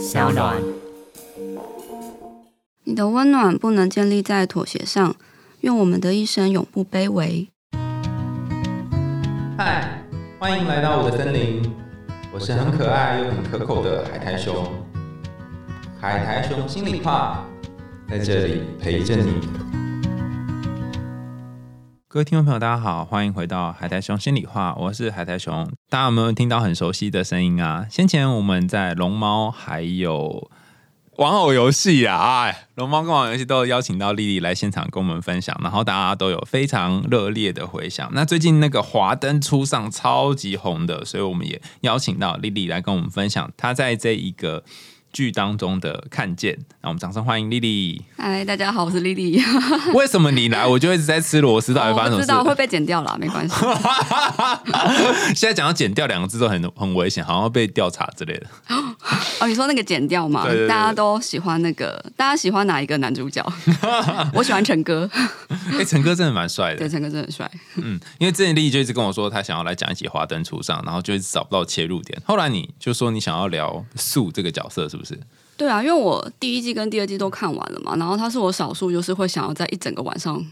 小暖。你的温暖不能建立在妥协上，愿我们的一生永不卑微。嗨，欢迎来到我的森林，我是很可爱又很可口的海苔熊。海苔熊心里话，在这里陪着你。各位听众朋友，大家好，欢迎回到海苔熊心里话，我是海苔熊。大家有没有听到很熟悉的声音啊？先前我们在龙猫还有玩偶游戏啊，哎，龙猫跟玩偶游戏都邀请到丽丽来现场跟我们分享，然后大家都有非常热烈的回响。那最近那个华灯初上超级红的，所以我们也邀请到丽丽来跟我们分享她在这一个剧当中的看见。那我们掌声欢迎丽丽。嗨，大家好，我是丽丽。为什么你来我就一直在吃螺丝？到底发生什么事？我知道会被剪掉了，没关系。现在讲到“剪掉”两个字都很很危险，好像被调查之类的。哦，你说那个剪掉嘛？对对对大家都喜欢那个，大家喜欢哪一个男主角？我喜欢陈哥，哎、陈哥真的蛮帅的对，。陈哥真的很帅。嗯，因为之前丽丽就一直跟我说，她想要来讲一集《华灯初上》，然后就一直找不到切入点。后来你就说你想要聊素这个角色，是不是？对啊，因为我第一季跟第二季都看完了嘛，然后它是我少数就是会想要在一整个晚上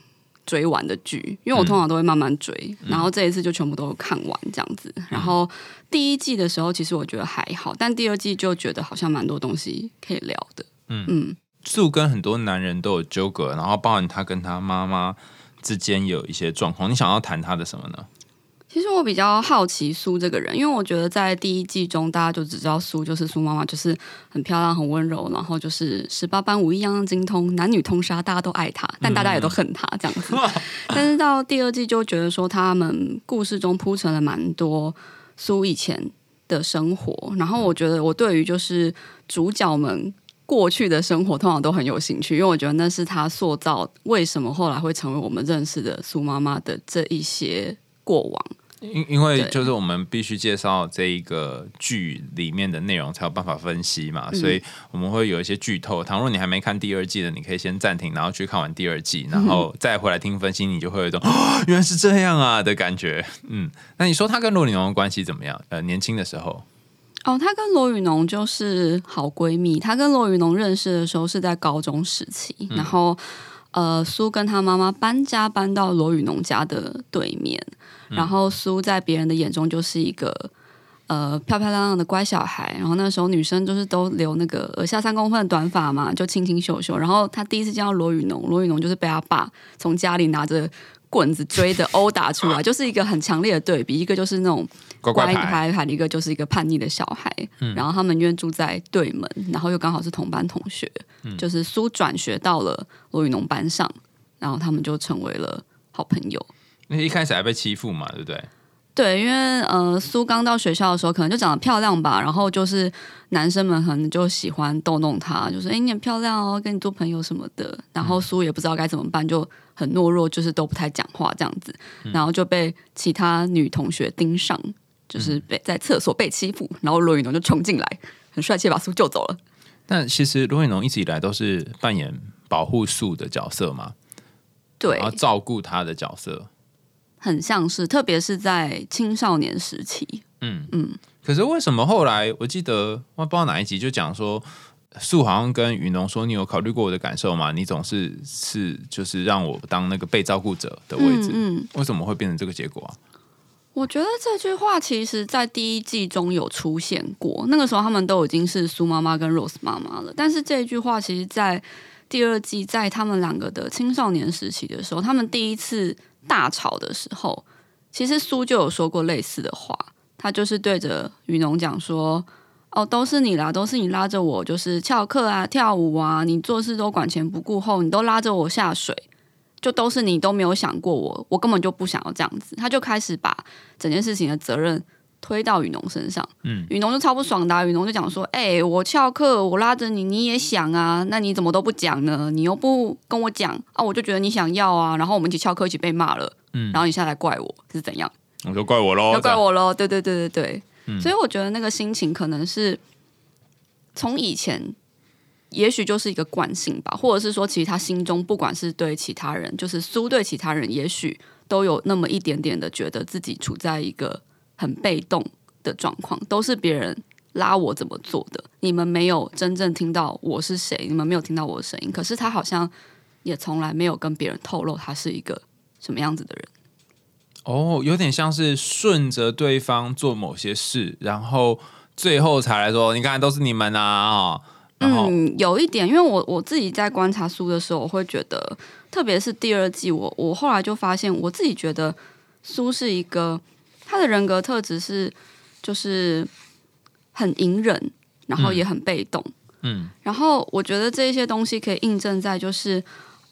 追完的剧，因为我通常都会慢慢追，然后这一次就全部都看完这样子。然后第一季的时候，其实我觉得还好，但第二季就觉得好像蛮多东西可以聊的。嗯嗯，素跟很多男人都有纠葛，然后包含他跟他妈妈之间有一些状况。你想要谈他的什么呢？其实我比较好奇苏这个人，因为我觉得在第一季中，大家就只知道苏就是苏妈妈，就是很漂亮、很温柔，然后就是十八般武艺样样精通，男女通杀，大家都爱她，但大家也都恨她这样子。但是到第二季就觉得说，他们故事中铺陈了蛮多苏以前的生活，然后我觉得我对于就是主角们。过去的生活通常都很有兴趣，因为我觉得那是他塑造为什么后来会成为我们认识的苏妈妈的这一些过往。因因为就是我们必须介绍这一个剧里面的内容，才有办法分析嘛，嗯所以我们会有一些剧透。倘若你还没看第二季的，你可以先暂停，然后去看完第二季，然后再回来听分析，你就会有一种、哦、原来是这样啊的感觉。嗯，那你说他跟罗里农的关系怎么样？呃，年轻的时候，哦，她跟罗宇农就是好闺蜜。她跟罗宇农认识的时候是在高中时期，然后呃，苏跟他妈妈搬家搬到罗宇农家的对面，然后苏在别人的眼中就是一个。呃，漂漂亮亮的乖小孩，然后那时候女生就是都留那个耳下三公分的短发嘛，就清清秀秀。然后她第一次见到罗宇农，罗宇农就是被他爸从家里拿着棍子追的 殴打出来，就是一个很强烈的对比。一个就是那种乖乖牌，牌牌，一个就是一个叛逆的小孩。嗯然后他们因为住在对门，然后又刚好是同班同学，嗯就是苏转学到了罗宇农班上，然后他们就成为了好朋友。那一开始还被欺负嘛，对不对？对，因为呃，苏刚到学校的时候，可能就长得漂亮吧，然后就是男生们可能就喜欢逗弄她，就说哎，你很漂亮哦，跟你做朋友什么的。然后苏也不知道该怎么办，就很懦弱，就是都不太讲话这样子，然后就被其他女同学盯上，就是被在厕所被欺负，然后罗宇农就冲进来，很帅气把苏救走了。但其实罗永农一直以来都是扮演保护素的角色嘛，对然后，照顾他的角色。很像是，特别是在青少年时期，嗯嗯可是为什么后来我记得我不知道哪一集就讲说，素好像跟雨农说，你有考虑过我的感受吗？你总是是就是让我当那个被照顾者的位置，嗯嗯为什么会变成这个结果啊？我觉得这句话其实，在第一季中有出现过，那个时候他们都已经是苏妈妈跟 Rose 妈妈了。但是这句话，其实，在第二季，在他们两个的青少年时期的时候，他们第一次大吵的时候，其实苏就有说过类似的话，他就是对着雨农讲说：“哦，都是你啦，都是你拉着我，就是翘课啊、跳舞啊，你做事都管前不顾后，你都拉着我下水。”就都是你都没有想过我，我根本就不想要这样子。他就开始把整件事情的责任推到雨农身上。嗯，雨农就超不爽的啊、雨农就讲说：“哎、我翘课，我拉着你，你也想啊，那你怎么都不讲呢？你又不跟我讲啊，我就觉得你想要啊，然后我们一起翘课，一起被骂了，嗯然后你现在来怪我是怎样？我就怪我喽，要怪我喽？对对对对对，嗯所以我觉得那个心情可能是从以前。”也许就是一个惯性吧，或者是说，其实他心中不管是对其他人，就是苏对其他人，也许都有那么一点点的觉得自己处在一个很被动的状况，都是别人拉我怎么做的，你们没有真正听到我是谁，你们没有听到我的声音。可是他好像也从来没有跟别人透露他是一个什么样子的人。哦，有点像是顺着对方做某些事，然后最后才来说，你看都是你们啊，哦嗯，有一点，因为我我自己在观察苏的时候，我会觉得，特别是第二季，我我后来就发现，我自己觉得苏是一个他的人格特质是就是很隐忍，然后也很被动，嗯。然后我觉得这一些东西可以印证在就是，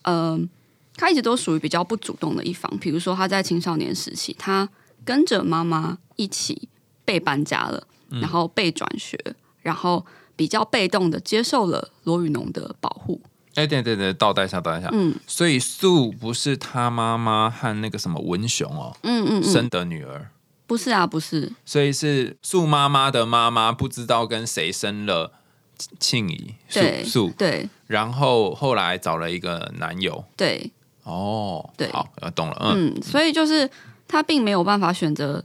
嗯、他一直都属于比较不主动的一方，比如说他在青少年时期，他跟着妈妈一起被搬家了，然后被转学，然后比较被动的接受了罗宇农的保护。哎，对对对，倒带一下，倒带一下。嗯。所以素不是他妈妈和那个什么文雄哦嗯嗯嗯，生的女儿，不是啊，不是，所以是素妈妈的妈妈不知道跟谁生了庆怡素对素，对。然后后来找了一个男友。对，哦，对。好，呃懂了，嗯。嗯，所以就是他并没有办法选择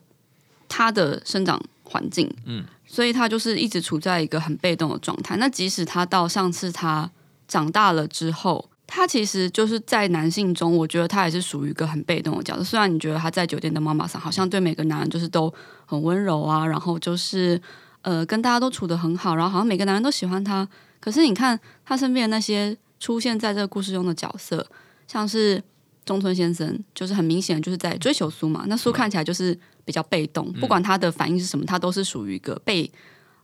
他的生长环境，嗯，所以他就是一直处在一个很被动的状态。那即使他到上次他长大了之后，他其实就是在男性中，我觉得他也是属于一个很被动的角色。虽然你觉得他在酒店的妈妈上好像对每个男人就是都很温柔啊，然后就是呃跟大家都处得很好，然后好像每个男人都喜欢他。可是你看他身边的那些出现在这个故事中的角色，像是中村先生，就是很明显就是在追求苏嘛。那苏看起来就是比较被动，不管他的反应是什么，他都是属于一个被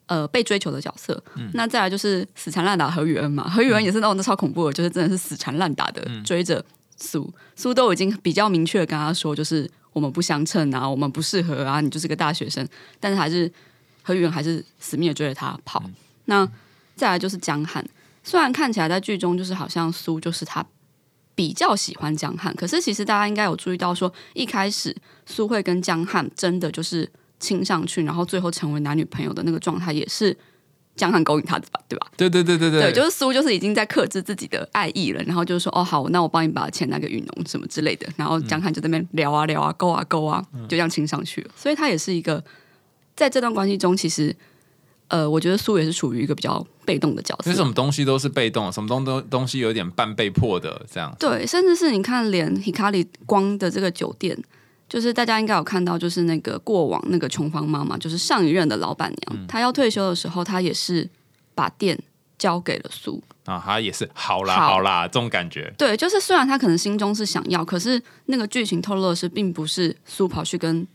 呃被追求的角色。那再来就是死缠烂打何雨恩嘛，何雨恩也是那种那超恐怖的，就是真的是死缠烂打的追着苏，苏都已经比较明确的跟他说，就是我们不相称啊，我们不适合啊，你就是个大学生，但是还是何雨恩还是死命的追着他跑。那再来就是江汉，虽然看起来在剧中就是好像苏就是他比较喜欢江汉，可是其实大家应该有注意到说，一开始苏慧跟江汉真的就是亲上去，然后最后成为男女朋友的那个状态，也是江汉勾引他的吧，对吧？对对对对对，就是苏就是已经在克制自己的爱意了，然后就是说哦好，那我帮你把钱拿给雨农什么之类的，然后江汉就在那边聊啊聊啊勾啊勾啊，就这样亲上去了，所以他也是一个在这段关系中，其实呃，我觉得苏也是属于一个比较被动的角色。因为，什么东西都是被动，什么东东东西有点半被迫的这样。对，甚至是你看，连 Hikari 光的这个酒店，就是大家应该有看到，就是那个过往那个琼芳妈妈，就是上一任的老板娘，她要退休的时候，她也是把店交给了苏。啊，她也是好啦好好啦，这种感觉。对，就是虽然她可能心中是想要，可是那个剧情透露的是，并不是苏跑去跟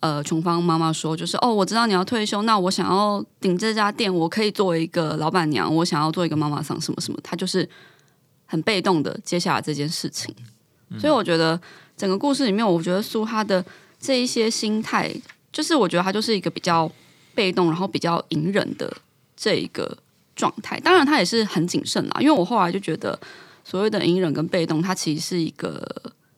呃琼芳妈妈说，就是哦，我知道你要退休，那我想要顶这家店，我可以作为一个老板娘，我想要做一个妈妈桑什么什么，她就是很被动的接下来这件事情。所以我觉得整个故事里面，我觉得苏哈的这一些心态，就是我觉得他就是一个比较被动，然后比较隐忍的这一个状态。当然，他也是很谨慎啦，因为我后来就觉得所谓的隐忍跟被动，它其实是一个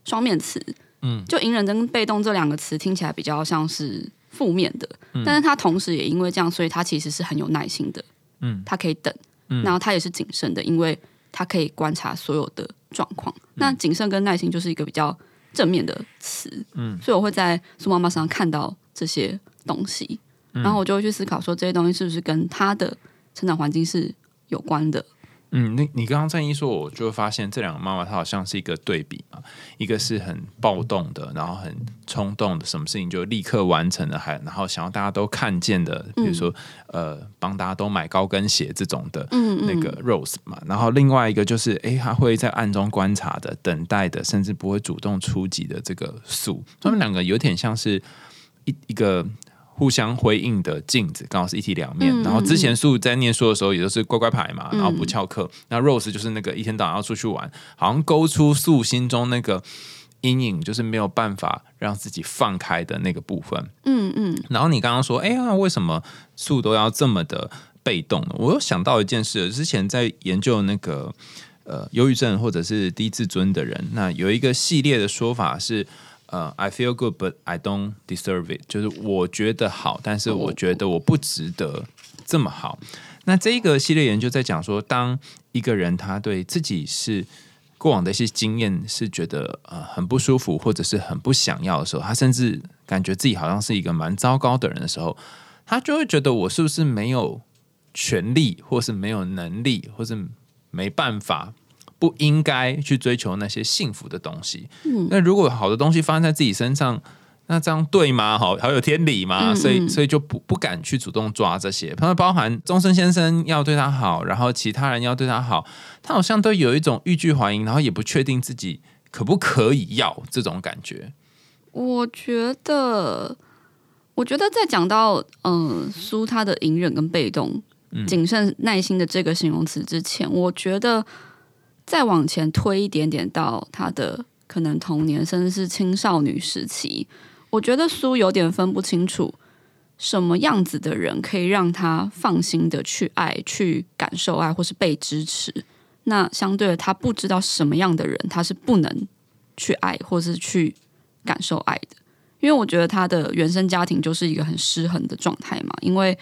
双面词。嗯，就隐忍跟被动这两个词听起来比较像是负面的，但是他同时也因为这样，所以他其实是很有耐心的。嗯，他可以等，嗯然后他也是谨慎的，因为他可以观察所有的状况。那谨慎跟耐心就是一个比较正面的词，嗯，所以我会在苏妈妈身上看到这些东西，然后我就会去思考说这些东西是不是跟他的成长环境是有关的。嗯，那你刚刚这样一说，我就会发现这两个妈妈她好像是一个对比嘛，一个是很暴动的，然后很冲动的，什么事情就立刻完成了，还然后想要大家都看见的，比如说、呃帮大家都买高跟鞋这种的，嗯那个 Rose 嘛，然后另外一个就是诶，她会在暗中观察的、等待的，甚至不会主动出击的这个素，他们两个有点像是一一个。互相辉映的镜子，刚好是一体两面。嗯然后之前素在念书的时候，也就是乖乖牌嘛，然后不翘课。那 Rose 就是那个一天到晚要出去玩，好像勾出素心中那个阴影，就是没有办法让自己放开的那个部分。嗯嗯然后你刚刚说，哎呀，为什么素都要这么的被动呢？我又想到一件事，之前在研究那个呃忧郁症或者是低自尊的人，那有一个系列的说法是。呃、i feel good, but I don't deserve it。就是我觉得好，但是我觉得我不值得这么好。那这一个系列研究在讲说，当一个人他对自己是过往的一些经验是觉得呃很不舒服，或者是很不想要的时候，他甚至感觉自己好像是一个蛮糟糕的人的时候，他就会觉得我是不是没有权利，或是没有能力，或是没办法，不应该去追求那些幸福的东西。嗯，那如果好的东西发生在自己身上，那这样对吗？好，好有天理吗？所以，所以就不不敢去主动抓这些。他包含终身先生要对他好，然后其他人要对他好，他好像都有一种欲拒还迎，然后也不确定自己可不可以要这种感觉。我觉得，我觉得在讲到嗯苏他的隐忍跟被动、谨慎、耐心的这个形容词之前，我觉得再往前推一点点到他的可能童年甚至是青少年时期，我觉得苏有点分不清楚什么样子的人可以让他放心的去爱、去感受爱或是被支持。那相对的，他不知道什么样的人他是不能去爱或是去。感受爱的，因为我觉得他的原生家庭就是一个很失衡的状态嘛。因为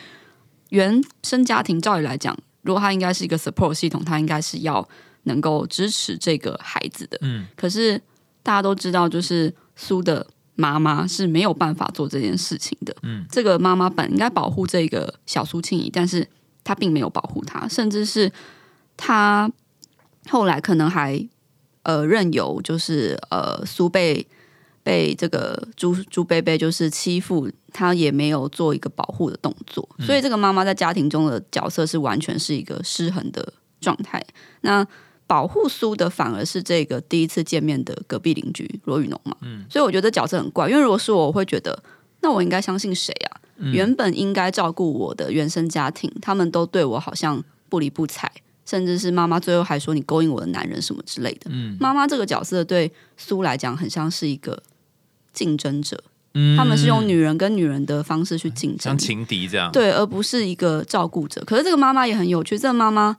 原生家庭照理来讲，如果他应该是一个 support 系统，他应该是要能够支持这个孩子的。嗯，可是大家都知道，就是苏的妈妈是没有办法做这件事情的。嗯，这个妈妈本应该保护这个小苏庆怡，但是她并没有保护她，甚至是他后来可能还呃任由就是呃苏被。被这个朱朱贝贝就是欺负，他也没有做一个保护的动作，所以这个妈妈在家庭中的角色是完全是一个失衡的状态。那保护苏的反而是这个第一次见面的隔壁邻居罗宇农嘛，嗯，所以我觉得角色很怪。因为如果是我，我会觉得那我应该相信谁啊？原本应该照顾我的原生家庭，他们都对我好像不理不睬，甚至是妈妈最后还说你勾引我的男人什么之类的。嗯，妈妈这个角色对苏来讲很像是一个。竞争者，他们是用女人跟女人的方式去竞争，像情敌这样，对，而不是一个照顾者。可是这个妈妈也很有趣，这个妈妈，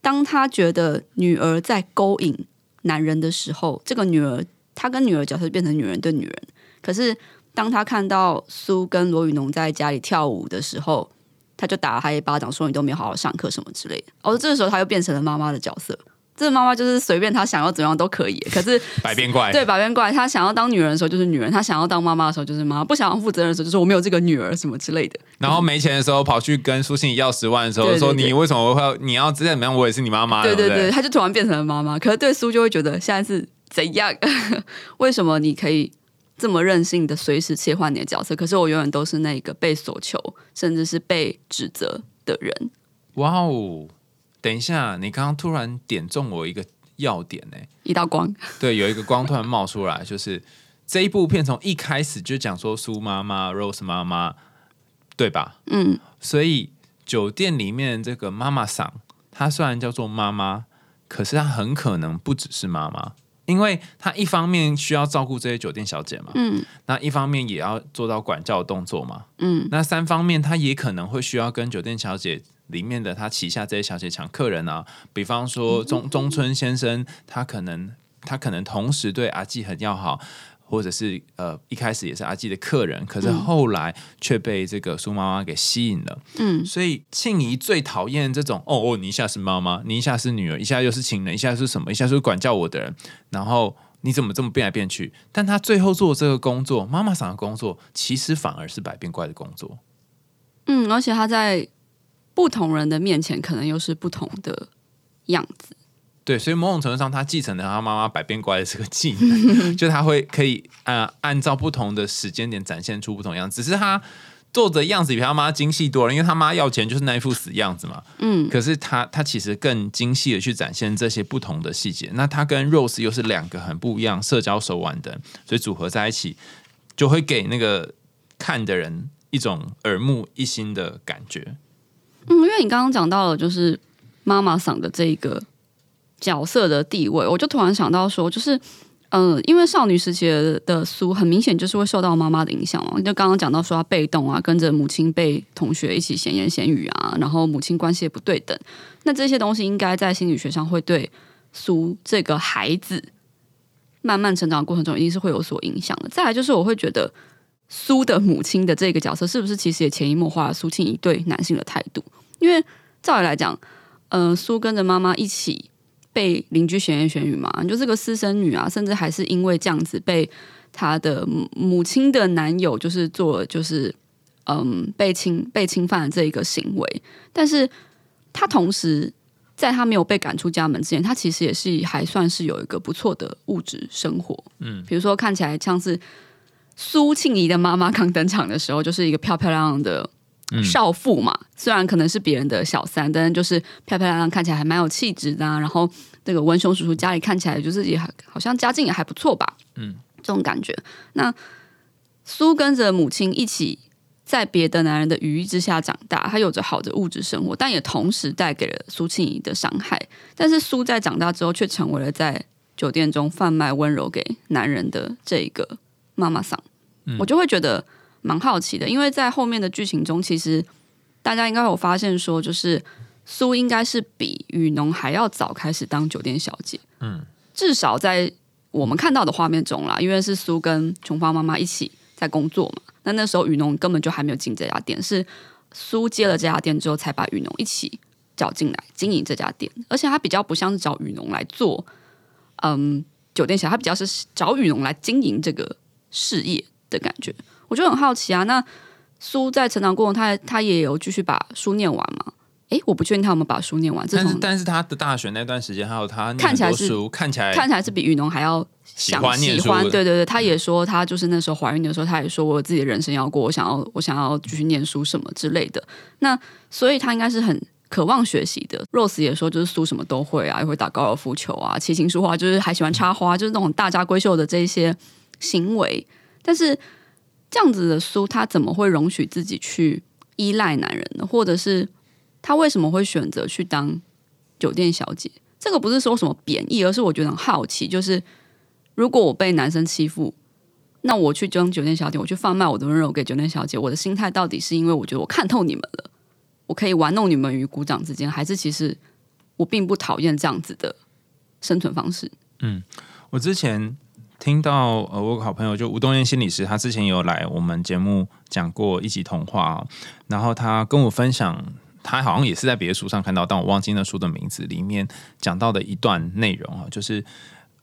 当他觉得女儿在勾引男人的时候，这个女儿他跟女儿角色变成女人对女人。可是当他看到苏跟罗宇农在家里跳舞的时候，他就打了他一巴掌，说你都没有好好上课什么之类的。哦，这个时候他又变成了妈妈的角色。这个妈妈就是随便她想要怎样都可以，可是 百变怪对百变怪，她想要当女人的时候就是女人，她想要当妈妈的时候就是妈，不想要负责任的时候就是我没有这个女儿什么之类的。然后没钱的时候跑去跟苏信要十万的时候说你为什么会你要再怎么样我也是你妈妈，对对对，她就突然变成了妈妈。可是对苏就会觉得现在是怎样？为什么你可以这么任性的随时切换你的角色？可是我永远都是那个被索求甚至是被指责的人。哇哦！等一下，你刚刚突然点中我一个要点呢，一道光，对，有一个光突然冒出来，就是这一部片从一开始就讲说苏妈妈、Rose 妈妈，对吧？嗯，所以酒店里面这个妈妈桑，她虽然叫做妈妈，可是她很可能不只是妈妈，因为她一方面需要照顾这些酒店小姐嘛，嗯，那一方面也要做到管教的动作嘛，嗯，那三方面她也可能会需要跟酒店小姐。里面的他旗下这些小姐抢客人啊，比方说中中村先生，他可能他可能同时对阿纪很要好，或者是呃一开始也是阿纪的客人，可是后来却被这个苏妈妈给吸引了。嗯，所以庆怡最讨厌这种哦哦，你一下是妈妈，你一下是女儿，一下又是情人，一下是什么，一下是管教我的人，然后你怎么这么变来变去？但他最后做这个工作，妈妈桑的工作，其实反而是百变怪的工作。嗯，而且他在。不同人的面前，可能又是不同的样子。对，所以某种程度上，他继承了他妈妈百变怪的这个技能，就他会可以呃按照不同的时间点展现出不同样子。只是他做的样子比他妈精细多了，因为他妈要钱就是那一副死样子嘛。嗯，可是他他其实更精细的去展现这些不同的细节。那他跟 Rose 又是两个很不一样社交手腕的，所以组合在一起就会给那个看的人一种耳目一新的感觉。嗯，因为你刚刚讲到了，就是妈妈桑的这个角色的地位，我就突然想到说，就是，嗯，因为少女时期的苏很明显就是会受到妈妈的影响嘛。就刚刚讲到说，她被动啊，跟着母亲被同学一起闲言闲语啊，然后母亲关系也不对等，那这些东西应该在心理学上会对苏这个孩子慢慢成长过程中一定是会有所影响的。再来就是，我会觉得苏的母亲的这个角色，是不是其实也潜移默化了苏庆怡对男性的态度？因为照理来讲，呃，苏跟着妈妈一起被邻居闲言闲语嘛，你就是个私生女啊，甚至还是因为这样子被她的母亲的男友就是做就是嗯被侵被侵犯的这一个行为，但是她同时在他没有被赶出家门之前，他其实也是还算是有一个不错的物质生活。嗯，比如说看起来像是苏庆怡的妈妈刚登场的时候，就是一个漂漂亮亮的少妇嘛。虽然可能是别人的小三，但是就是漂漂亮亮，看起来还蛮有气质的。然后那个文雄叔叔家里看起来就是也好像家境也还不错吧。嗯，这种感觉。那苏跟着母亲一起在别的男人的羽翼之下长大，他有着好的物质生活，但也同时带给了苏庆怡的伤害。但是苏在长大之后，却成为了在酒店中贩卖温柔给男人的这一个妈妈桑。我就会觉得蛮好奇的，因为在后面的剧情中，其实大家应该有发现说，就是苏应该是比雨农还要早开始当酒店小姐。嗯，至少在我们看到的画面中啦，因为是苏跟琼芳妈妈一起。在工作嘛？那那时候雨农根本就还没有进这家店，是苏接了这家店之后，才把雨农一起叫进来经营这家店。而且他比较不像是找雨农来做，嗯，酒店小，他比较是找雨农来经营这个事业的感觉。我就很好奇啊，那苏在成长过程，他他也有继续把书念完吗？哎，我不确定他有没有把书念完。但是，但是他的大学那段时间，还有他看起来是看起来看起来是比雨农还要喜欢喜欢。对对对，他也说他就是那时候怀孕的时候，他也说我自己的人生要过，我想要我想要继续念书什么之类的。那所以他应该是很渴望学习的。Rose 也说，就是苏什么都会啊，也会打高尔夫球啊，琴棋书画，就是还喜欢插花，就是那种大家闺秀的这些行为。但是这样子的苏，他怎么会容许自己去依赖男人呢？或者是？他为什么会选择去当酒店小姐？这个不是说什么贬义，而是我觉得很好奇。就是如果我被男生欺负，那我去当酒店小姐，我去贩卖我的温柔给酒店小姐，我的心态到底是因为我觉得我看透你们了，我可以玩弄你们于股掌之间，还是其实我并不讨厌这样子的生存方式？嗯，我之前听到呃，我好朋友就吴东燕心理师，他之前有来我们节目讲过一集童话，然后他跟我分享。他好像也是在别的书上看到，但我忘记那书的名字。里面讲到的一段内容啊，就是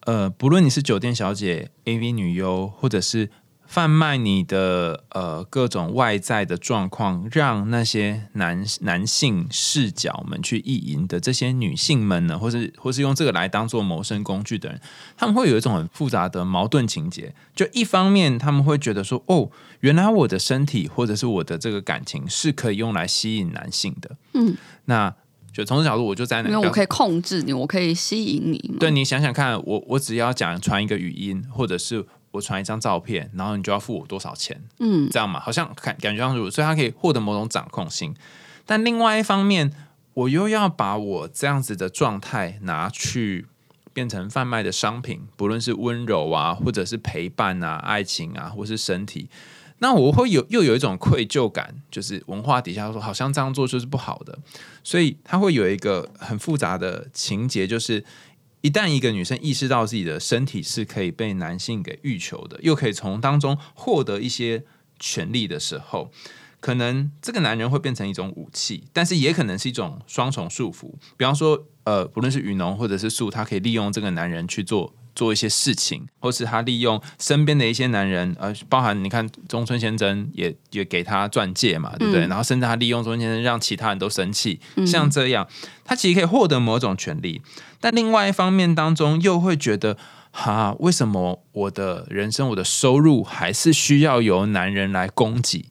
呃，不论你是酒店小姐、AV 女优，或者是。贩卖你的呃各种外在的状况，让那些男男性视角们去意淫的这些女性们呢，或是或是用这个来当做谋生工具的人，他们会有一种很复杂的矛盾情节。就一方面，他们会觉得说，哦，原来我的身体或者是我的这个感情是可以用来吸引男性的。嗯，那就从这角度，我就在那，因为我可以控制你，我可以吸引你。对你想想看，我我只要讲传一个语音，或者是。我传一张照片，然后你就要付我多少钱？嗯，这样嘛，好像感感觉上如，所以他可以获得某种掌控性。但另外一方面，我又要把我这样子的状态拿去变成贩卖的商品，不论是温柔啊，或者是陪伴啊、爱情啊，或是身体，那我会有又有一种愧疚感，就是文化底下说好像这样做就是不好的，所以他会有一个很复杂的情节，就是。一旦一个女生意识到自己的身体是可以被男性给欲求的，又可以从当中获得一些权利的时候，可能这个男人会变成一种武器，但是也可能是一种双重束缚。比方说，呃，不论是雨农或者是树，她可以利用这个男人去做。做一些事情，或是他利用身边的一些男人，呃，包含你看中村先生也也给他钻戒嘛，对不对？然后甚至他利用中村先生让其他人都生气，像这样，他其实可以获得某种权利，但另外一方面当中又会觉得，哈，为什么我的人生、我的收入还是需要由男人来供给？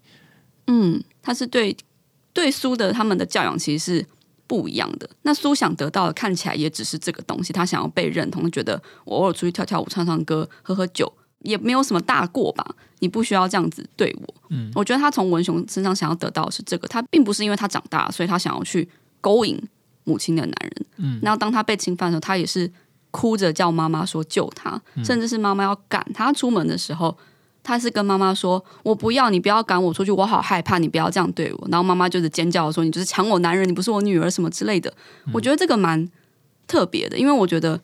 嗯，他是对对苏的他们的教养其实是。不一样的。那苏想得到的看起来也只是这个东西，他想要被认同，觉得我偶尔出去跳跳舞、唱唱歌、喝喝酒也没有什么大过吧？你不需要这样子对我。嗯，我觉得他从文雄身上想要得到的是这个，他并不是因为他长大，所以他想要去勾引母亲的男人。嗯，然后当他被侵犯的时候，他也是哭着叫妈妈说救他，甚至是妈妈要赶他出门的时候。他是跟妈妈说：“我不要你，不要赶我出去，我好害怕，你不要这样对我。”然后妈妈就是尖叫说：“你就是抢我男人，你不是我女儿什么之类的。”我觉得这个蛮特别的，因为我觉得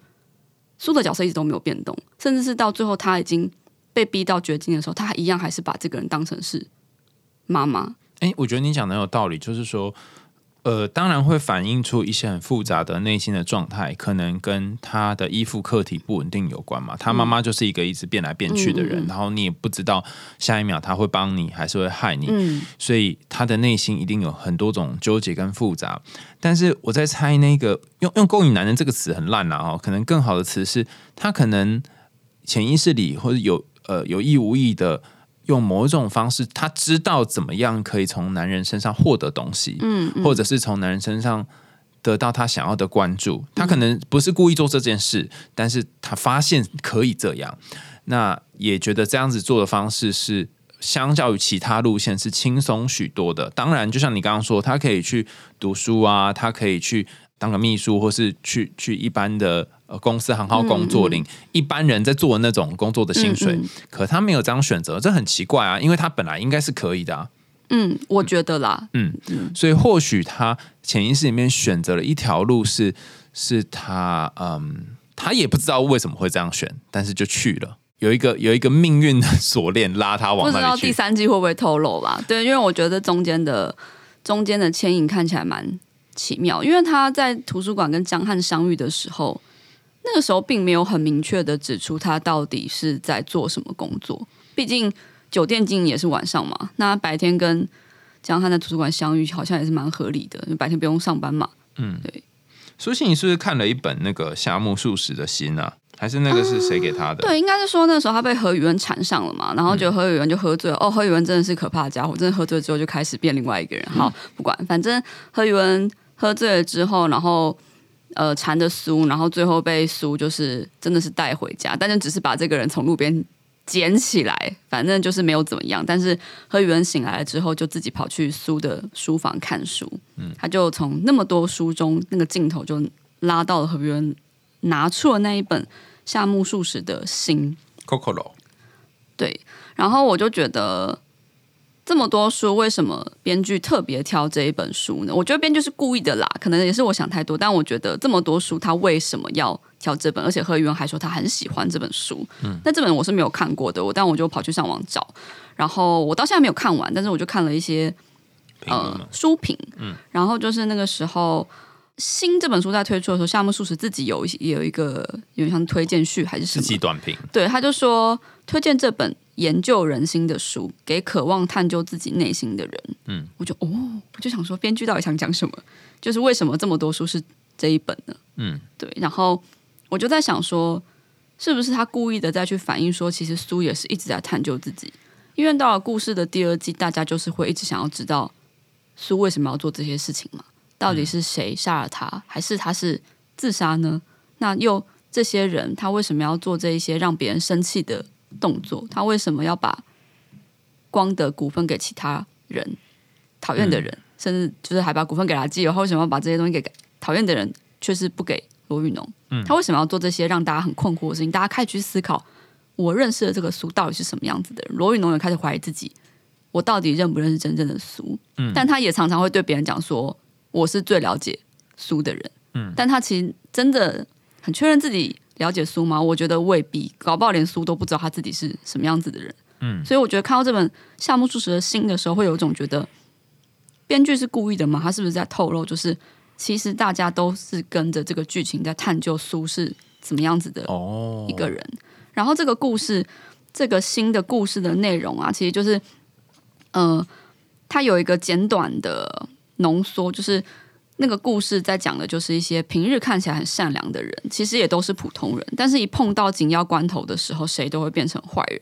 苏的角色一直都没有变动，甚至是到最后他已经被逼到绝境的时候，他一样还是把这个人当成是妈妈。哎，我觉得你讲的有道理，就是说，呃，当然会反映出一些很复杂的内心的状态，可能跟他的依附客体不稳定有关嘛。他妈妈就是一个一直变来变去的人，然后你也不知道下一秒他会帮你还是会害你，嗯所以他的内心一定有很多种纠结跟复杂。但是我在猜，那个用用“勾引男人”这个词很烂啦哦，可能更好的词是他可能潜意识里或者有呃有意无意的用某一种方式，他知道怎么样可以从男人身上获得东西，嗯嗯或者是从男人身上得到他想要的关注。他可能不是故意做这件事，但是他发现可以这样，那也觉得这样子做的方式是。相较于其他路线是轻松许多的，当然，就像你刚刚说，他可以去读书啊，他可以去当个秘书，或是去去一般的呃公司行号工作，领一般人在做的那种工作的薪水。可他没有这样选择，这很奇怪啊，因为他本来应该是可以的、啊，嗯，我觉得啦，嗯所以或许他潜意识里面选择了一条路是，是他嗯，他也不知道为什么会这样选，但是就去了，有一个有一个命运的锁链拉他往不知道第。三季会不会透露吧？对，因为我觉得中间的中间的牵引看起来蛮奇妙，因为他在图书馆跟江汉相遇的时候，那个时候并没有很明确的指出他到底是在做什么工作。毕竟酒店经营也是晚上嘛，那白天跟江汉在图书馆相遇，好像也是蛮合理的，因为白天不用上班嘛。嗯，对苏信，你是不是看了一本那个夏目漱石的心啊？还是那个是谁给他的？对，应该是说那时候他被何宇文缠上了嘛，然后就何宇文就喝醉了。哦，何宇文真的是可怕的家伙，真的喝醉之后就开始变另外一个人。好，不管，反正何宇文喝醉了之后，然后呃缠着苏，然后最后被苏就是真的是带回家，但是只是把这个人从路边捡起来，反正就是没有怎么样。但是何宇恩醒来了之后，就自己跑去苏的书房看书，他就从那么多书中那个镜头就拉到了何宇恩拿出了那一本。夏目漱石的心，Coco 对，然后我就觉得这么多书，为什么编剧特别挑这一本书呢？我觉得编剧是故意的啦，可能也是我想太多，但我觉得这么多书，他为什么要挑这本？而且何宇文还说他很喜欢这本书，嗯，那这本我是没有看过的，我但我就跑去上网找，然后我到现在没有看完，但是我就看了一些呃书评，嗯，然后就是那个时候。新这本书在推出的时候，夏目漱石自己有有一个有点像推荐序还是什自么，己短评，对，他就说推荐这本研究人心的书给渴望探究自己内心的人。嗯，我就哦，我就想说，编剧到底想讲什么？就是为什么这么多书是这一本呢？嗯，对。然后我就在想说，是不是他故意的再去反映说，其实苏也是一直在探究自己？因为到了故事的第二季，大家就是会一直想要知道苏为什么要做这些事情嘛？到底是谁杀了他，还是他是自杀呢？那又这些人，他为什么要做这一些让别人生气的动作？他为什么要把光的股份给其他人讨厌的人，甚至就是还把股份给他基友？他为什么要把这些东西给讨厌的人，却是不给罗宇农？他为什么要做这些让大家很困惑的事情？大家开始去思考，我认识的这个苏到底是什么样子的人？罗宇农也开始怀疑自己，我到底认不认识真正的苏？但他也常常会对别人讲说，我是最了解苏的人。嗯，但他其实真的很确认自己了解苏吗？我觉得未必，搞不好连苏都不知道他自己是什么样子的人。嗯，所以我觉得看到这本夏目漱石的心的时候，会有一种觉得编剧是故意的吗？他是不是在透露，就是其实大家都是跟着这个剧情在探究苏是怎么样子的哦一个人。然后这个故事，这个新的故事的内容啊，其实就是，呃，它有一个简短的浓缩，就是那个故事在讲的就是一些平日看起来很善良的人，其实也都是普通人，但是一碰到紧要关头的时候，谁都会变成坏人。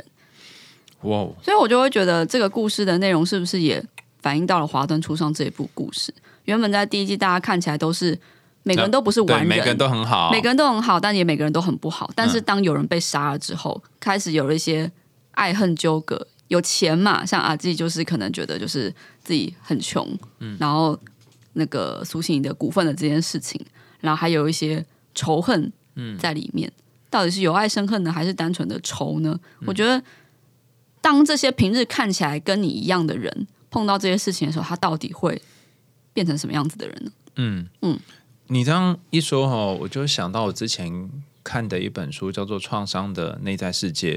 哇哦，所以我就会觉得这个故事的内容是不是也反映到了《华灯初上》这一部故事？原本在第一季，大家看起来都是每个人都不是，完人，每个人都很好，每个人都很好，但也每个人都很不好。但是当有人被杀了之后，开始有了一些爱恨纠葛。有钱嘛，像阿纪就是可能觉得就是自己很穷，嗯然后那个苏醒的股份的这件事情，然后还有一些仇恨在里面。到底是有爱生恨呢，还是单纯的仇呢？我觉得，当这些平日看起来跟你一样的人碰到这些事情的时候，他到底会变成什么样子的人呢？嗯嗯嗯，你这样一说哈，我就想到我之前看的一本书，叫做《创伤的内在世界》。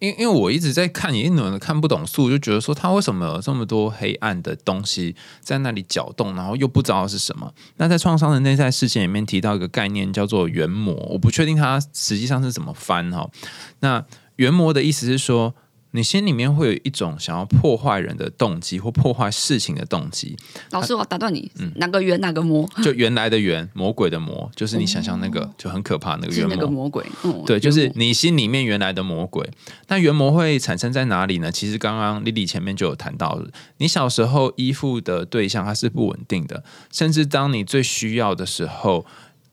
因因为我一直在看，也一轮看不懂素，就觉得说他为什么有这么多黑暗的东西在那里搅动，然后又不知道是什么。那在创伤的内在事件里面提到一个概念叫做原魔，我不确定它实际上是怎么翻哈。那原魔的意思是说。你心里面会有一种想要破坏人的动机或破坏事情的动机。老师，我打断你，嗯哪个圆哪个魔？就原来的圆，魔鬼的魔，就是你想象那个就很可怕那个原魔。魔鬼，嗯对，就是你心里面原来的魔鬼。那原魔会产生在哪里呢？其实刚刚丽丽前面就有谈到，你小时候依附的对象它是不稳定的，甚至当你最需要的时候，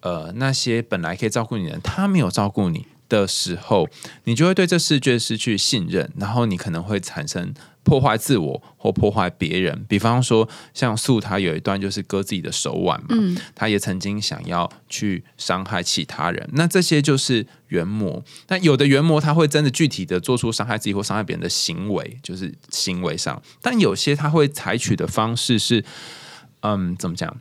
呃，那些本来可以照顾你的人，他没有照顾你。的时候，你就会对这世界失去信任，然后你可能会产生破坏自我或破坏别人。比方说，像素他有一段就是割自己的手腕嘛，他也曾经想要去伤害其他人。那这些就是原魔。那有的原魔他会真的具体的做出伤害自己或伤害别人的行为，就是行为上；但有些他会采取的方式是，嗯，怎么讲？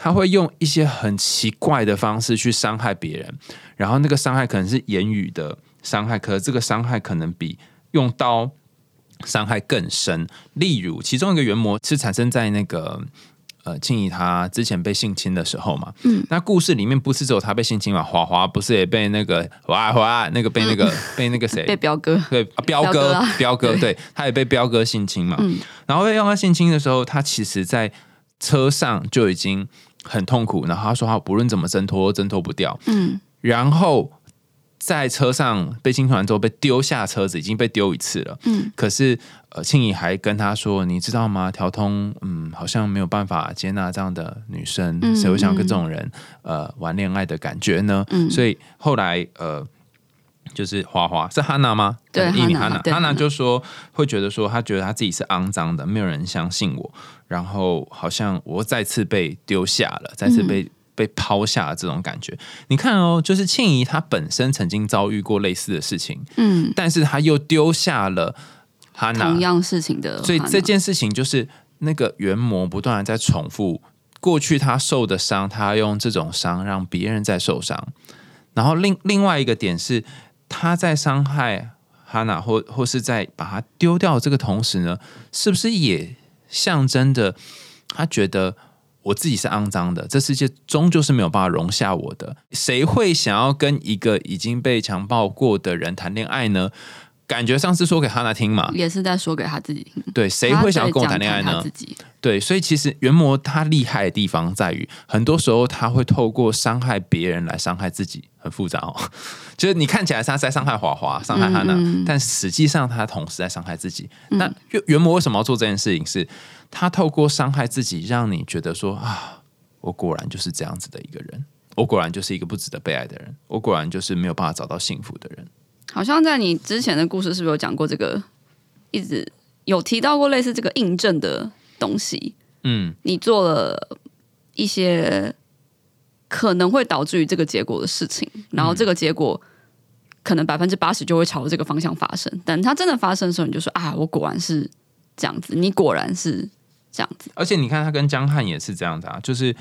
他会用一些很奇怪的方式去伤害别人，然后那个伤害可能是言语的伤害，可是这个伤害可能比用刀伤害更深。例如，其中一个原模是产生在那个呃庆怡她之前被性侵的时候嘛。嗯，那故事里面不是只有她被性侵嘛？华华不是也被那个华华那个被那个 被那个谁被彪哥对彪哥彪哥对，他也被彪哥性侵嘛。嗯，然后被用他性侵的时候，他其实在车上就已经。很痛苦，然后他说他不论怎么挣脱，挣脱不掉。嗯，然后在车上被侵犯之后被丢下车子，已经被丢一次了。嗯，可是呃，庆怡还跟他说：“你知道吗？调通嗯，好像没有办法接纳这样的女生，谁会想跟这种人呃玩恋爱的感觉呢？”嗯，所以后来呃，就是花花是哈娜吗？对，伊米哈娜，哈娜就说会觉得说，他觉得他自己是肮脏的，没有人相信我。然后好像我再次被丢下了，再次被被抛下了这种感觉。你看哦，就是庆怡她本身曾经遭遇过类似的事情，嗯，但是她又丢下了哈娜同样事情的，所以这件事情就是那个原模不断的在重复过去他受的伤，他用这种伤让别人在受伤。然后另另外一个点是，他在伤害哈娜或或是在把他丢掉这个同时呢，是不是也？象征着，他觉得我自己是肮脏的，这世界终究是没有办法容下我的。谁会想要跟一个已经被强暴过的人谈恋爱呢？感觉上是说给哈娜听嘛，也是在说给他自己听。对，谁会想要跟我谈恋爱呢？自己对，所以其实原魔他厉害的地方在于，很多时候他会透过伤害别人来伤害自己，很复杂哦。就是你看起来他在伤害华华，伤害他娜，但实际上他同时在伤害自己。那原原魔为什么要做这件事情？是他透过伤害自己，让你觉得说啊，我果然就是这样子的一个人，我果然就是一个不值得被爱的人，我果然就是没有办法找到幸福的人。好像在你之前的故事，是不是有讲过这个？一直有提到过类似这个印证的东西。嗯，你做了一些可能会导致于这个结果的事情，然后这个结果可能百分之八十就会朝着这个方向发生。但它真的发生的时候，你就说啊，我果然是这样子，你果然是这样子。而且你看，他跟江汉也是这样子啊，就是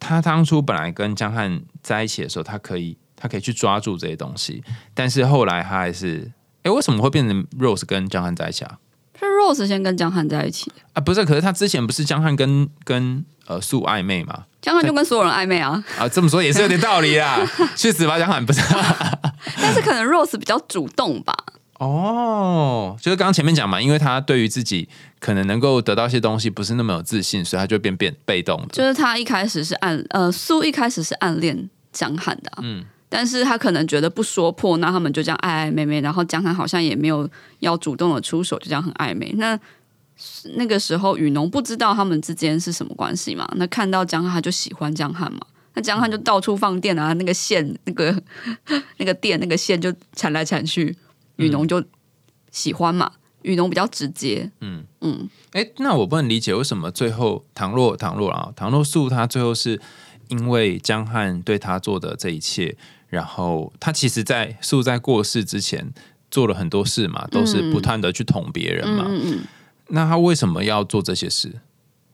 他当初本来跟江汉在一起的时候，他可以。他可以去抓住这些东西，但是后来他还是，哎，为什么会变成 Rose 跟江汉在一起啊？是 Rose 先跟江汉在一起啊？不是，可是他之前不是江汉跟跟呃素暧昧吗？江汉就跟所有人暧昧啊！啊，这么说也是有点道理啊。去死吧，江汉不是？但是可能 Rose 比较主动吧？哦，就是刚刚前面讲嘛，因为他对于自己可能能够得到一些东西不是那么有自信，所以他就变变被动。就是他一开始是暗呃素一开始是暗恋江汉的，嗯。但是他可能觉得不说破，那他们就这样暧暧昧昧，然后江汉好像也没有要主动的出手，就这样很暧昧。那那个时候雨农不知道他们之间是什么关系嘛？那看到江汉他就喜欢江汉嘛？那江汉就到处放电啊，那个线、那个那个电、那个线就缠来缠去，雨农就喜欢嘛？雨农比较直接，嗯嗯。哎，那我不能理解为什么最后唐若唐若啊唐若素他最后是因为江汉对他做的这一切。然后他其实，在素在过世之前做了很多事嘛，都是不断的去捅别人嘛。嗯那他为什么要做这些事？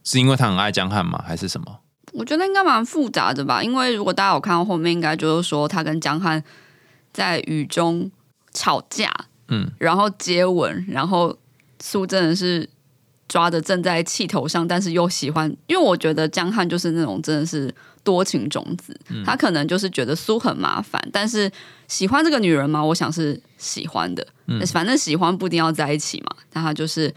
是因为他很爱江汉吗？还是什么？我觉得应该蛮复杂的吧。因为如果大家有看到后面，应该就是说他跟江汉在雨中吵架嗯，然后接吻，然后苏真的是抓的正在气头上，但是又喜欢，因为我觉得江汉就是那种真的是多情种子，他可能就是觉得苏很麻烦，但是喜欢这个女人吗？我想是喜欢的，反正喜欢不一定要在一起嘛，但他就是。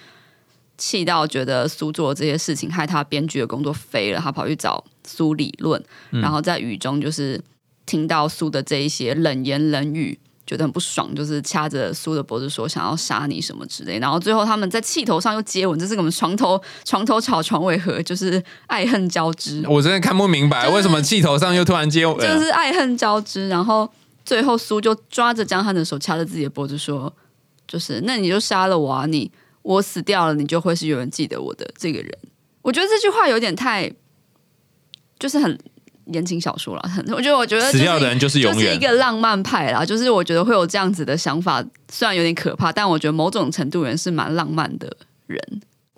气到觉得苏做这些事情害他编剧的工作飞了，他跑去找苏理论，然后在雨中就是听到苏的这一些冷言冷语，觉得很不爽，就是掐着苏的脖子说想要杀你什么之类。然后最后他们在气头上又接吻，这是我们床头床头吵床尾和，就是爱恨交织。我真的看不明白为什么气头上又突然接吻，就是爱恨交织。然后最后苏就抓着江汉的手掐着自己的脖子说：“就是那你就杀了我啊你。”我死掉了，你就会是有人记得我的这个人。我觉得这句话有点太，就是很言情小说了。我觉得，我觉得死掉的人就是永远一个浪漫派啦。就是我觉得会有这样子的想法，虽然有点可怕，但我觉得某种程度人是蛮浪漫的人。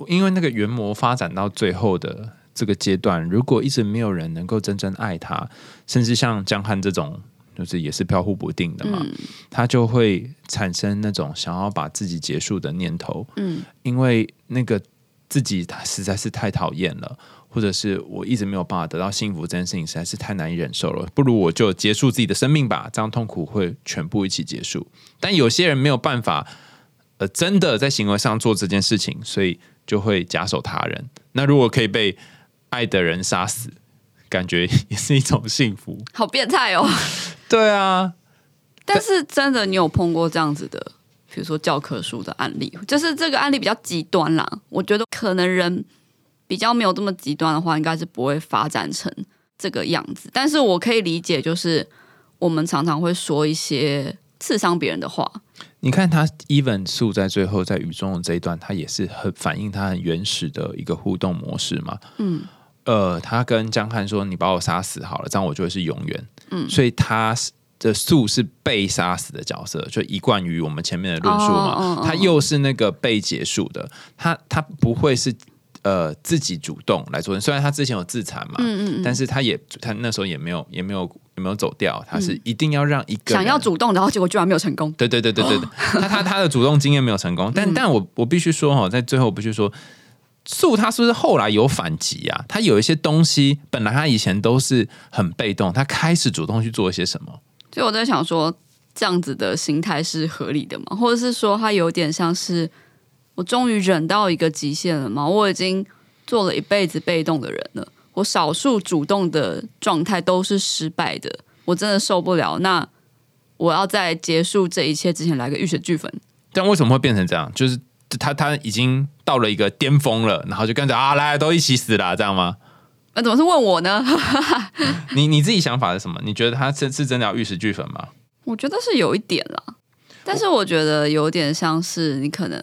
因为那个原魔发展到最后的这个阶段，如果一直没有人能够真正爱他，甚至像江汉这种。就是也是飘忽不定的嘛，他就会产生那种想要把自己结束的念头。嗯，因为那个自己他实在是太讨厌了，或者是我一直没有办法得到幸福这件事情实在是太难以忍受了，不如我就结束自己的生命吧，这样痛苦会全部一起结束。但有些人没有办法，呃，真的在行为上做这件事情，所以就会假手他人。那如果可以被爱的人杀死。感觉也是一种幸福，好变态哦！对啊，但是真的，你有碰过这样子的，比如说教科书的案例，就是这个案例比较极端啦。我觉得可能人比较没有这么极端的话，应该是不会发展成这个样子。但是我可以理解，就是我们常常会说一些刺伤别人的话。你看他 even 素在最后在雨中的这一段，他也是很反映他很原始的一个互动模式嘛。嗯。呃，他跟江汉说：“你把我杀死好了，这样我就会是永远。”嗯，所以他的素是被杀死的角色，就一贯于我们前面的论述嘛。他又是那个被结束的，他他不会是呃自己主动来做。虽然他之前有自残嘛，嗯嗯，但是他也他那时候也没有也没有也没有走掉，他是一定要让一个想要主动，然后结果居然没有成功。对对对对对对，他他他的主动经验没有成功，但但我我必须说哈，在最后我必须说。素他是不是后来有反击啊？他有一些东西，本来他以前都是很被动，他开始主动去做一些什么？所以我在想说，这样子的心态是合理的吗？或者是说，他有点像是我终于忍到一个极限了吗？我已经做了一辈子被动的人了，我少数主动的状态都是失败的，我真的受不了。那我要在结束这一切之前来个浴血俱焚。但为什么会变成这样？就是他他已经。到了一个巅峰了，然后就跟着啊，来都一起死了，这样吗？那怎么是问我呢？你你自己想法是什么？你觉得他是是真的要玉石俱焚吗？我觉得是有一点啦，但是我觉得有点像是你可能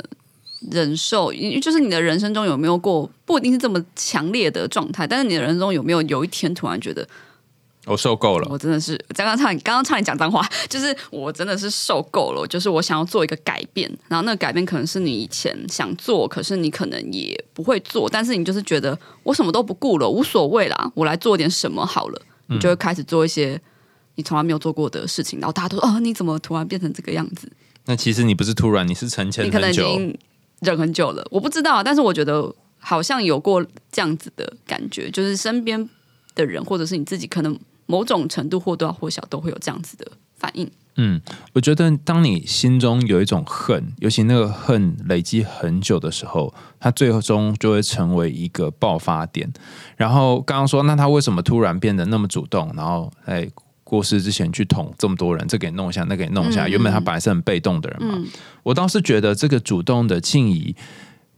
忍受，就是你的人生中有没有过不一定是这么强烈的状态，但是你的人生中有没有有一天突然觉得。我受够了，我真的是刚刚差你刚刚差你讲脏话，就是我真的是受够了，就是我想要做一个改变，然后那个改变可能是你以前想做，可是你可能也不会做，但是你就是觉得我什么都不顾了，无所谓啦，我来做点什么好了，你就会开始做一些你从来没有做过的事情，然后大家都说哦，你怎么突然变成这个样子？那其实你不是突然，你是成千，你可能已经忍很久了，我不知道，但是我觉得好像有过这样子的感觉，就是身边的人或者是你自己可能。某种程度或多或少都会有这样子的反应。嗯，我觉得当你心中有一种恨，尤其那个恨累积很久的时候，它最终就会成为一个爆发点。然后刚刚说，那他为什么突然变得那么主动？然后哎过世之前去捅这么多人，这给弄一下，那给弄一下。原本他本来是很被动的人嘛。我倒是觉得这个主动的庆怡。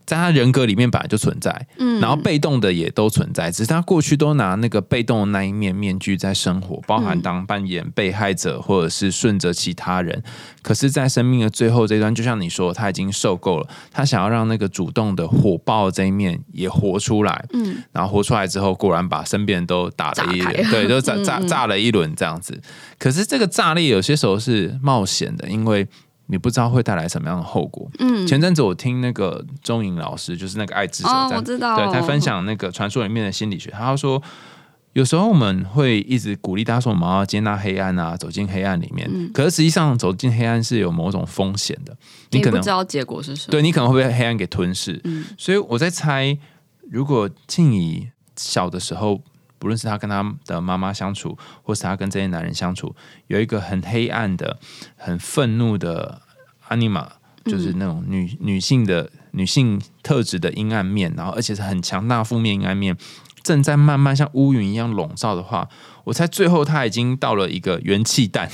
在他人格里面本来就存在，嗯，然后被动的也都存在，只是他过去都拿那个被动的那一面面具在生活，包含当扮演被害者或者是顺着其他人。可是，在生命的最后这段，就像你说，他已经受够了，他想要让那个主动的火爆这一面也活出来，嗯，然后活出来之后，果然把身边人都打了一轮，对，都炸 炸炸了一轮这样子。可是这个炸裂有些时候是冒险的，因为。你不知道会带来什么样的后果。嗯，前阵子我听那个钟颖老师，就是那个爱之者，我知道，对他分享那个传说里面的心理学，他说有时候我们会一直鼓励大家说我们要接纳黑暗啊，走进黑暗里面。嗯可是实际上走进黑暗是有某种风险的，你可能不知道结果是什么。对你可能会被黑暗给吞噬。嗯所以我在猜，如果静怡小的时候，不论是他跟他的妈妈相处，或是他跟这些男人相处，有一个很黑暗的、很愤怒的阿尼玛，就是那种女女性的女性特质的阴暗面，然后而且是很强大负面阴暗面。正在慢慢像乌云一样笼罩的话，我猜最后他已经到了一个元气弹，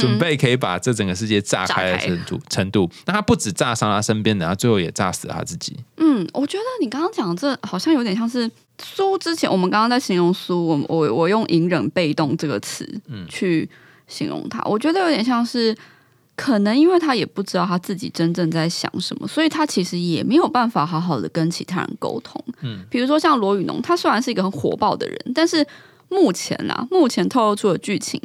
准备可以把这整个世界炸开的程度。程度，那他不止炸伤他身边的，他最后也炸死了他自己。嗯，我觉得你刚刚讲这好像有点像是苏之前，我们刚刚在形容苏，我我我用隐忍被动这个词，嗯，去形容他，我觉得有点像是。可能因为他也不知道他自己真正在想什么，所以他其实也没有办法好好的跟其他人沟通。嗯，比如说像罗宇农，他虽然是一个很火爆的人，但是目前啊，目前透露出的剧情，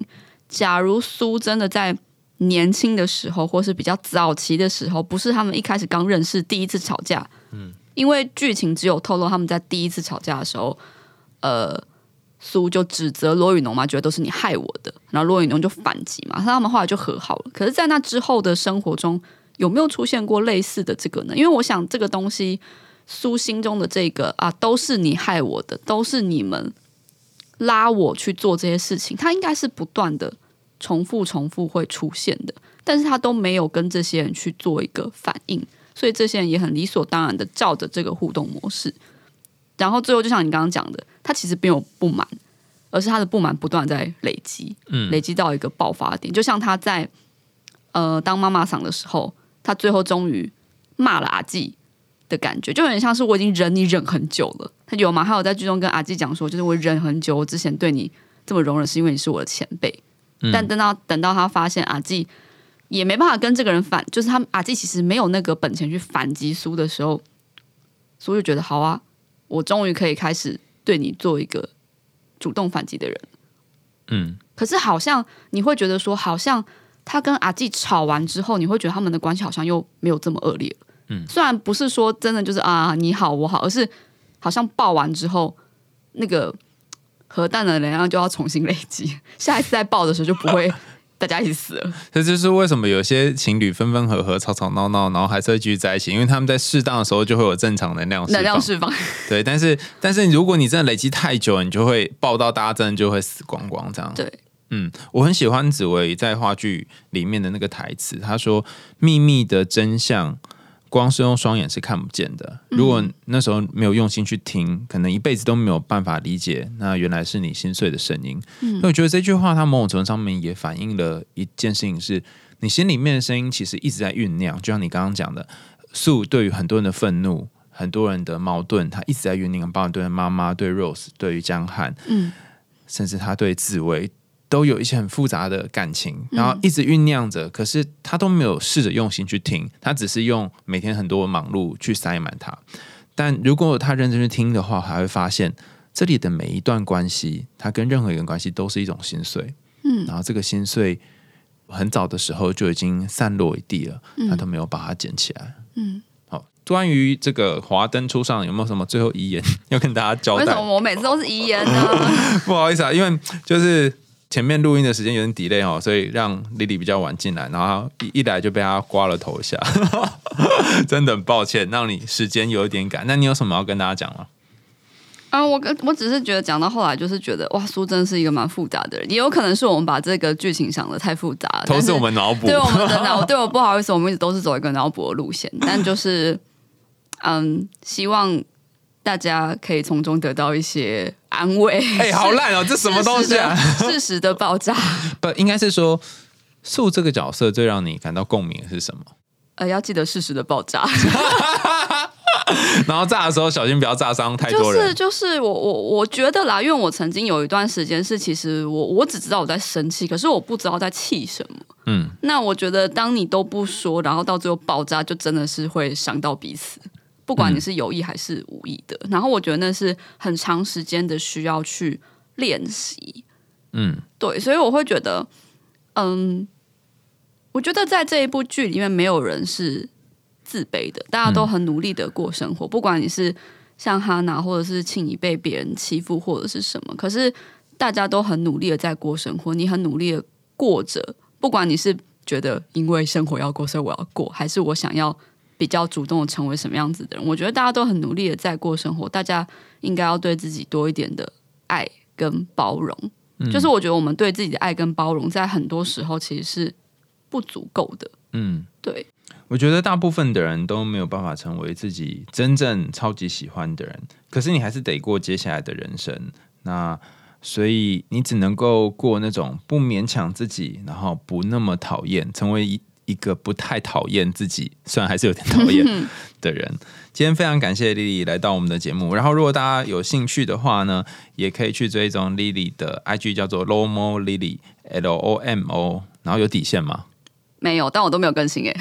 假如苏真的在年轻的时候，或是比较早期的时候，不是他们一开始刚认识第一次吵架，嗯，因为剧情只有透露他们在第一次吵架的时候，呃。苏就指责罗宇农嘛，觉得都是你害我的，然后罗宇农就反击嘛，他们后来就和好了。可是，在那之后的生活中，有没有出现过类似的这个呢？因为我想，这个东西，苏心中的这个啊，都是你害我的，都是你们拉我去做这些事情，他应该是不断的重复、重复会出现的，但是他都没有跟这些人去做一个反应，所以这些人也很理所当然的照着这个互动模式。然后最后就像你刚刚讲的，他其实没有不满，而是他的不满不断在累积，嗯，累积到一个爆发点。就像他在呃当妈妈桑的时候，他最后终于骂了阿纪的感觉，就有点像是我已经忍你忍很久了。他有吗？还有在剧中跟阿纪讲说，就是我忍很久，我之前对你这么容忍，是因为你是我的前辈。但等到等到他发现阿纪也没办法跟这个人反，就是他阿纪其实没有那个本钱去反击苏的时候，苏就觉得好啊。我终于可以开始对你做一个主动反击的人，嗯，可是好像你会觉得说，好像他跟阿纪吵完之后，你会觉得他们的关系好像又没有这么恶劣了，嗯，虽然不是说真的就是啊你好我好，而是好像爆完之后，那个核弹的能量就要重新累积，下一次再爆的时候就不会。大家一起死了，这就是为什么有些情侣分分合合、吵吵闹闹，然后还是会继续在一起，因为他们在适当的时候就会有正常能量能量释放。对，但是但是如果你真的累积太久，你就会爆到大家真的就会死光光这样。对，嗯，我很喜欢紫薇在话剧里面的那个台词，他说：“秘密的真相。”光是用双眼是看不见的。如果那时候没有用心去听，可能一辈子都没有办法理解，那原来是你心碎的声音。那我觉得这句话，它某种程度上面也反映了一件事情：是你心里面的声音其实一直在酝酿。就像你刚刚讲的，素对于很多人的愤怒、很多人的矛盾，他一直在酝酿。包括对妈妈、对 Rose、对于江汉，嗯，甚至他对紫薇。都有一些很复杂的感情，然后一直酝酿着，可是他都没有试着用心去听，他只是用每天很多忙碌去塞满它。但如果他认真去听的话，还会发现这里的每一段关系，他跟任何一个关系都是一种心碎。嗯，然后这个心碎很早的时候就已经散落一地了，他都没有把它捡起来。嗯，好，关于这个华灯初上，有没有什么最后遗言要跟大家交代？为什么我每次都是遗言呢？不好意思啊，因为就是。前面录音的时间有点 delay 哦，所以让丽丽比较晚进来，然后一一来就被她刮了头一下，真的很抱歉，让你时间有一点赶。那你有什么要跟大家讲吗？啊，我我只是觉得讲到后来，就是觉得哇，苏真是一个蛮复杂的人，也有可能是我们把这个剧情想的太复杂了，都是我们脑补，对我们的脑，对我不好意思，我们一直都是走一个脑补的路线，但就是嗯，希望。大家可以从中得到一些安慰。哎，好烂哦！这什么东西啊？事实的爆炸。不，应该是说，素这个角色最让你感到共鸣的是什么？呃，要记得事实的爆炸。然后炸的时候小心不要炸伤太多人。就是就是我我我觉得啦，因为我曾经有一段时间是，其实我我只知道我在生气，可是我不知道在气什么。嗯。那我觉得，当你都不说，然后到最后爆炸，就真的是会伤到彼此。不管你是有意还是无意的，然后我觉得那是很长时间的需要去练习。嗯，对，所以我会觉得，嗯，我觉得在这一部剧里面，没有人是自卑的，大家都很努力的过生活。不管你是像哈娜或者是庆怡被别人欺负或者是什么，可是大家都很努力的在过生活，你很努力的过着，不管你是觉得因为生活要过，所以我要过，还是我想要比较主动的成为什么样子的人，我觉得大家都很努力的在过生活，大家应该要对自己多一点的爱跟包容。就是我觉得我们对自己的爱跟包容，在很多时候其实是不足够的。嗯，对。我觉得大部分的人都没有办法成为自己真正超级喜欢的人，可是你还是得过接下来的人生。那所以你只能够过那种不勉强自己，然后不那么讨厌，成为一一个不太讨厌自己，虽然还是有点讨厌的人。今天非常感谢 Lily 来到我们的节目。然后，如果大家有兴趣的话呢，也可以去追踪 Lily 的 IG，叫做 Lomo Lily，L O M O。然后有底线吗？没有，但我都没有更新哎。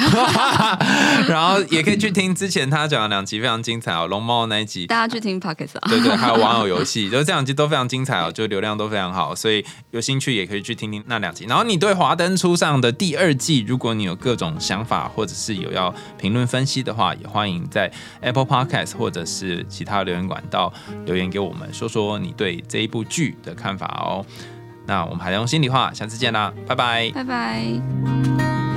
然后也可以去听之前他讲的两集，非常精彩哦。龙猫那一集，大家去听 Pockets 啊。对对，还有网友游戏，就是这两集都非常精彩哦，就流量都非常好，所以有兴趣也可以去听听那两集。然后你对《华灯初上》的第二季，如果你有各种想法，或者是有要评论分析的话，也欢迎在 Apple Podcast 或者是其他留言管道留言给我们，说说你对这一部剧的看法哦。那我们还用心里话，下次见啦，拜拜，拜拜。